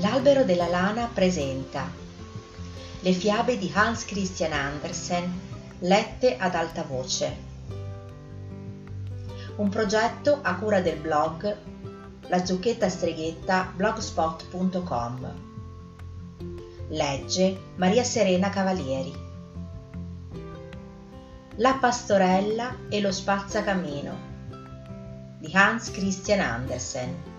L'albero della lana presenta le fiabe di Hans Christian Andersen lette ad alta voce. Un progetto a cura del blog La zucchetta streghetta blogspot.com. Legge Maria Serena Cavalieri. La pastorella e lo spazzacamino di Hans Christian Andersen.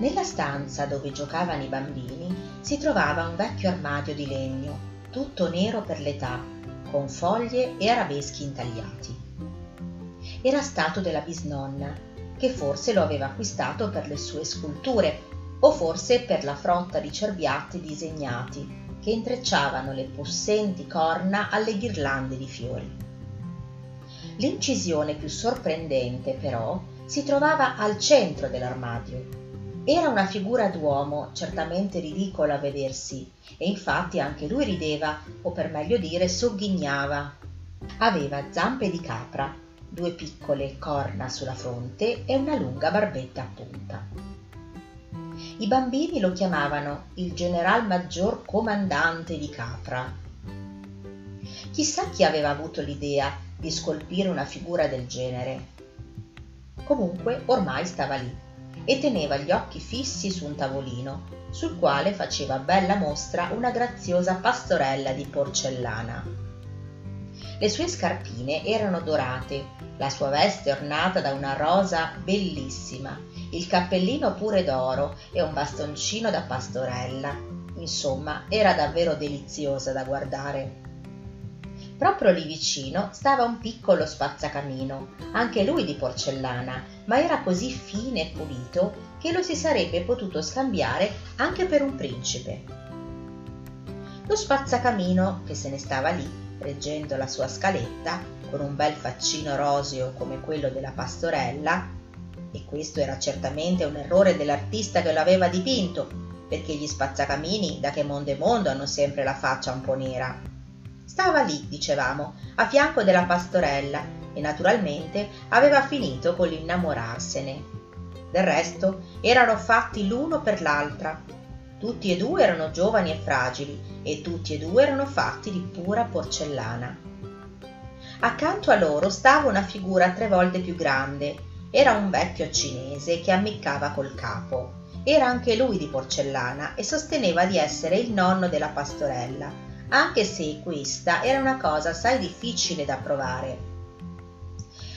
Nella stanza dove giocavano i bambini si trovava un vecchio armadio di legno, tutto nero per l'età, con foglie e arabeschi intagliati. Era stato della bisnonna, che forse lo aveva acquistato per le sue sculture o forse per la frotta di cerbiatti disegnati che intrecciavano le possenti corna alle ghirlande di fiori. L'incisione più sorprendente, però, si trovava al centro dell'armadio era una figura d'uomo, certamente ridicola a vedersi, e infatti anche lui rideva, o per meglio dire sogghignava. Aveva zampe di capra, due piccole corna sulla fronte e una lunga barbetta a punta. I bambini lo chiamavano il general maggior comandante di capra. Chissà chi aveva avuto l'idea di scolpire una figura del genere. Comunque ormai stava lì e teneva gli occhi fissi su un tavolino, sul quale faceva bella mostra una graziosa pastorella di porcellana. Le sue scarpine erano dorate, la sua veste ornata da una rosa bellissima, il cappellino pure d'oro e un bastoncino da pastorella. Insomma, era davvero deliziosa da guardare. Proprio lì vicino stava un piccolo spazzacamino, anche lui di porcellana, ma era così fine e pulito che lo si sarebbe potuto scambiare anche per un principe. Lo spazzacamino, che se ne stava lì, reggendo la sua scaletta, con un bel faccino roseo come quello della pastorella, e questo era certamente un errore dell'artista che lo aveva dipinto, perché gli spazzacamini da che mondo è mondo hanno sempre la faccia un po' nera Stava lì, dicevamo, a fianco della pastorella e naturalmente aveva finito con l'innamorarsene. Del resto erano fatti l'uno per l'altra. Tutti e due erano giovani e fragili e tutti e due erano fatti di pura porcellana. Accanto a loro stava una figura tre volte più grande. Era un vecchio cinese che ammiccava col capo. Era anche lui di porcellana e sosteneva di essere il nonno della pastorella anche se questa era una cosa assai difficile da provare.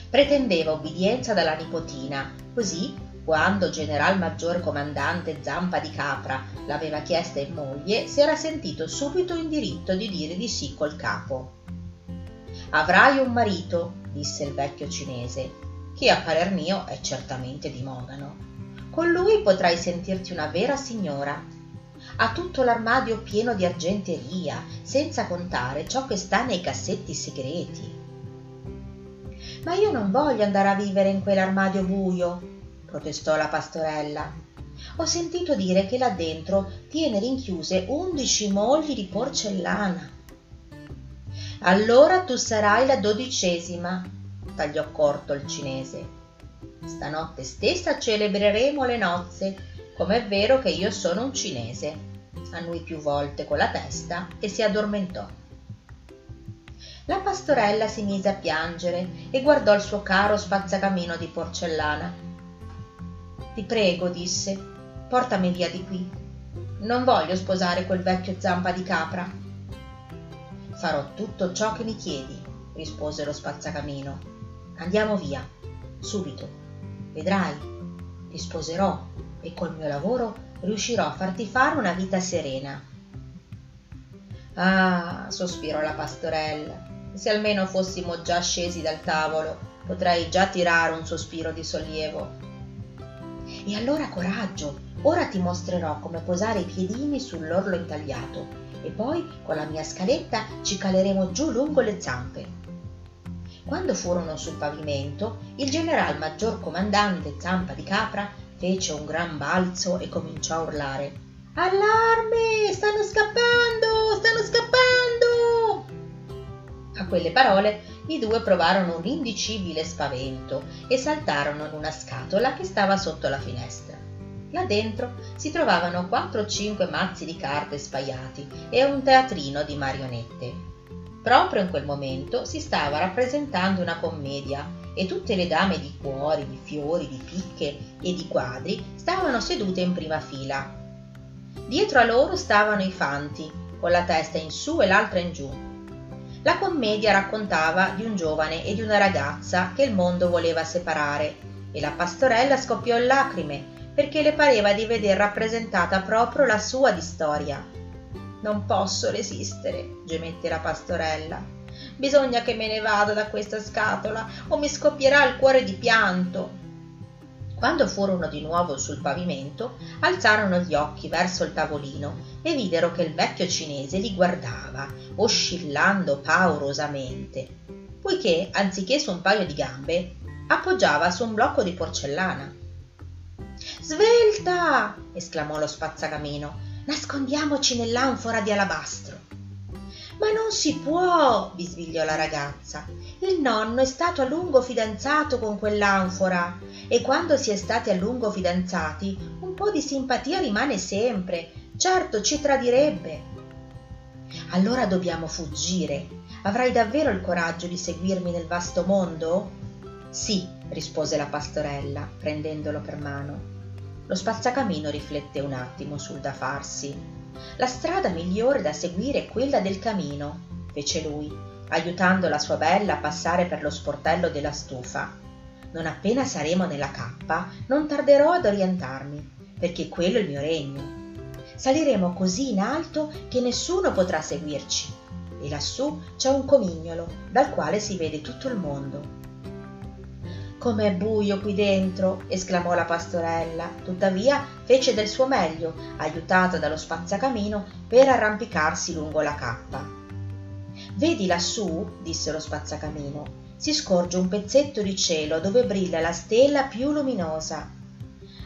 Pretendeva obbedienza dalla nipotina, così quando general maggior comandante Zampa di Capra l'aveva chiesta in moglie, si era sentito subito in diritto di dire di sì col capo. Avrai un marito, disse il vecchio cinese, che a parer mio è certamente di Mogano. Con lui potrai sentirti una vera signora ha tutto l'armadio pieno di argenteria, senza contare ciò che sta nei cassetti segreti. Ma io non voglio andare a vivere in quell'armadio buio, protestò la pastorella. Ho sentito dire che là dentro tiene rinchiuse undici mogli di porcellana. Allora tu sarai la dodicesima, tagliò corto il cinese. Stanotte stessa celebreremo le nozze com'è vero che io sono un cinese, annui più volte con la testa e si addormentò. La pastorella si mise a piangere e guardò il suo caro spazzacamino di porcellana. Ti prego, disse, portami via di qui. Non voglio sposare quel vecchio zampa di capra. Farò tutto ciò che mi chiedi, rispose lo spazzacamino. Andiamo via, subito. Vedrai, ti sposerò e col mio lavoro riuscirò a farti fare una vita serena. Ah, sospirò la pastorella, se almeno fossimo già scesi dal tavolo, potrei già tirare un sospiro di sollievo. E allora coraggio, ora ti mostrerò come posare i piedini sull'orlo intagliato e poi con la mia scaletta ci caleremo giù lungo le zampe. Quando furono sul pavimento, il general maggior comandante Zampa di Capra fece un gran balzo e cominciò a urlare. Allarme! Stanno scappando! Stanno scappando! A quelle parole i due provarono un indicibile spavento e saltarono in una scatola che stava sotto la finestra. Là dentro si trovavano quattro o cinque mazzi di carte spaiati e un teatrino di marionette. Proprio in quel momento si stava rappresentando una commedia e tutte le dame di cuori, di fiori, di picche e di quadri stavano sedute in prima fila. Dietro a loro stavano i fanti, con la testa in su e l'altra in giù. La commedia raccontava di un giovane e di una ragazza che il mondo voleva separare e la pastorella scoppiò in lacrime perché le pareva di veder rappresentata proprio la sua di storia. Non posso resistere, gemette la pastorella. Bisogna che me ne vada da questa scatola o mi scoppierà il cuore di pianto. Quando furono di nuovo sul pavimento, alzarono gli occhi verso il tavolino e videro che il vecchio cinese li guardava, oscillando paurosamente, poiché, anziché su un paio di gambe, appoggiava su un blocco di porcellana. Svelta! esclamò lo spazzacamino. Nascondiamoci nell'anfora di alabastro. Ma non si può, bisbigliò la ragazza. Il nonno è stato a lungo fidanzato con quell'anfora e quando si è stati a lungo fidanzati un po' di simpatia rimane sempre. Certo ci tradirebbe. Allora dobbiamo fuggire. Avrai davvero il coraggio di seguirmi nel vasto mondo? Sì, rispose la pastorella, prendendolo per mano. Lo spazzacamino riflette un attimo sul da farsi. La strada migliore da seguire è quella del camino, fece lui, aiutando la sua bella a passare per lo sportello della stufa. Non appena saremo nella cappa, non tarderò ad orientarmi, perché quello è il mio regno. Saliremo così in alto che nessuno potrà seguirci. E lassù c'è un comignolo dal quale si vede tutto il mondo. Com'è buio qui dentro! esclamò la pastorella. Tuttavia fece del suo meglio, aiutata dallo spazzacamino, per arrampicarsi lungo la cappa. Vedi lassù, disse lo spazzacamino, si scorge un pezzetto di cielo dove brilla la stella più luminosa.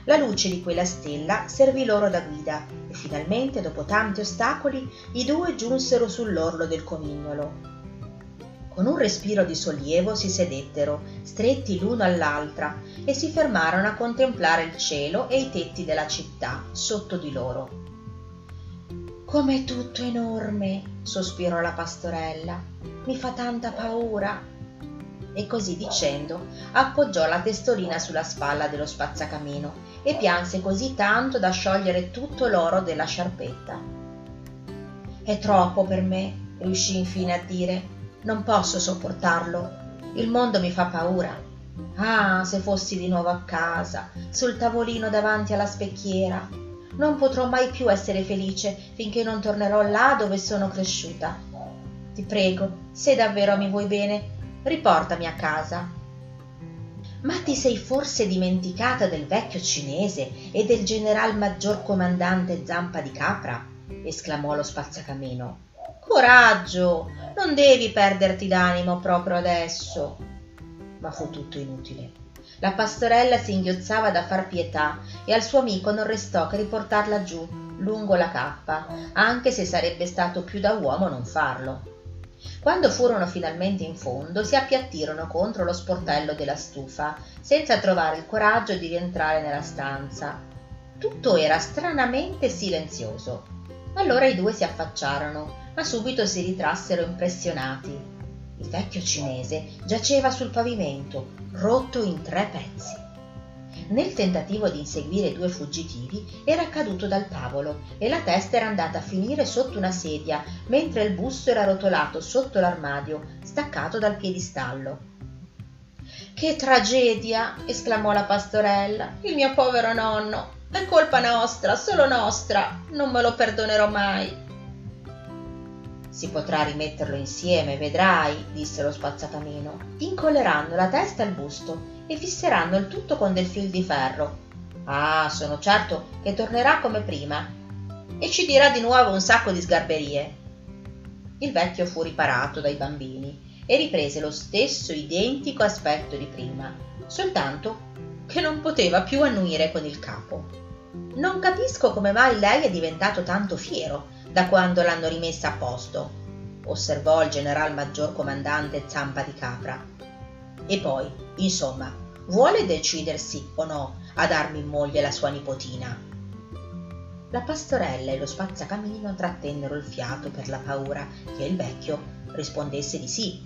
La luce di quella stella servì loro da guida e finalmente, dopo tanti ostacoli, i due giunsero sull'orlo del comignolo. Con un respiro di sollievo si sedettero, stretti l'uno all'altra, e si fermarono a contemplare il cielo e i tetti della città sotto di loro. Com'è tutto enorme, sospirò la pastorella. Mi fa tanta paura. E così dicendo appoggiò la testolina sulla spalla dello spazzacamino e pianse così tanto da sciogliere tutto l'oro della sciarpetta. È troppo per me, riuscì infine a dire non posso sopportarlo. Il mondo mi fa paura. Ah, se fossi di nuovo a casa, sul tavolino davanti alla specchiera. Non potrò mai più essere felice finché non tornerò là dove sono cresciuta. Ti prego, se davvero mi vuoi bene, riportami a casa. Ma ti sei forse dimenticata del vecchio cinese e del general maggior comandante Zampa di Capra? esclamò lo spazzacamino. Coraggio! Non devi perderti d'animo proprio adesso. Ma fu tutto inutile. La pastorella si inghiozzava da far pietà e al suo amico non restò che riportarla giù, lungo la cappa, anche se sarebbe stato più da uomo non farlo. Quando furono finalmente in fondo, si appiattirono contro lo sportello della stufa, senza trovare il coraggio di rientrare nella stanza. Tutto era stranamente silenzioso. Allora i due si affacciarono ma subito si ritrassero impressionati. Il vecchio cinese giaceva sul pavimento, rotto in tre pezzi. Nel tentativo di inseguire due fuggitivi era caduto dal tavolo e la testa era andata a finire sotto una sedia, mentre il busto era rotolato sotto l'armadio, staccato dal piedistallo. Che tragedia! esclamò la pastorella. Il mio povero nonno. È colpa nostra, solo nostra. Non me lo perdonerò mai. Si potrà rimetterlo insieme, vedrai, disse lo spazzacamino. Incolleranno la testa al busto e fisseranno il tutto con del fil di ferro. Ah, sono certo che tornerà come prima e ci dirà di nuovo un sacco di sgarberie. Il vecchio fu riparato dai bambini e riprese lo stesso identico aspetto di prima, soltanto che non poteva più annuire con il capo. Non capisco come mai lei è diventato tanto fiero, da quando l'hanno rimessa a posto, osservò il general maggior comandante Zampa di Capra. E poi, insomma, vuole decidersi o no a darmi in moglie la sua nipotina la pastorella e lo spazzacamino trattennero il fiato per la paura che il vecchio rispondesse di sì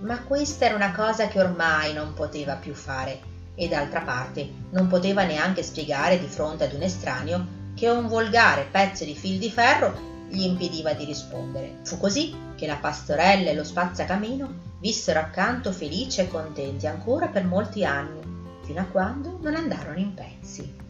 ma questa era una cosa che ormai non poteva più fare e d'altra parte non poteva neanche spiegare di fronte ad un estraneo che un volgare pezzo di fil di ferro gli impediva di rispondere. Fu così che la pastorella e lo spazzacamino vissero accanto felici e contenti ancora per molti anni, fino a quando non andarono in pezzi.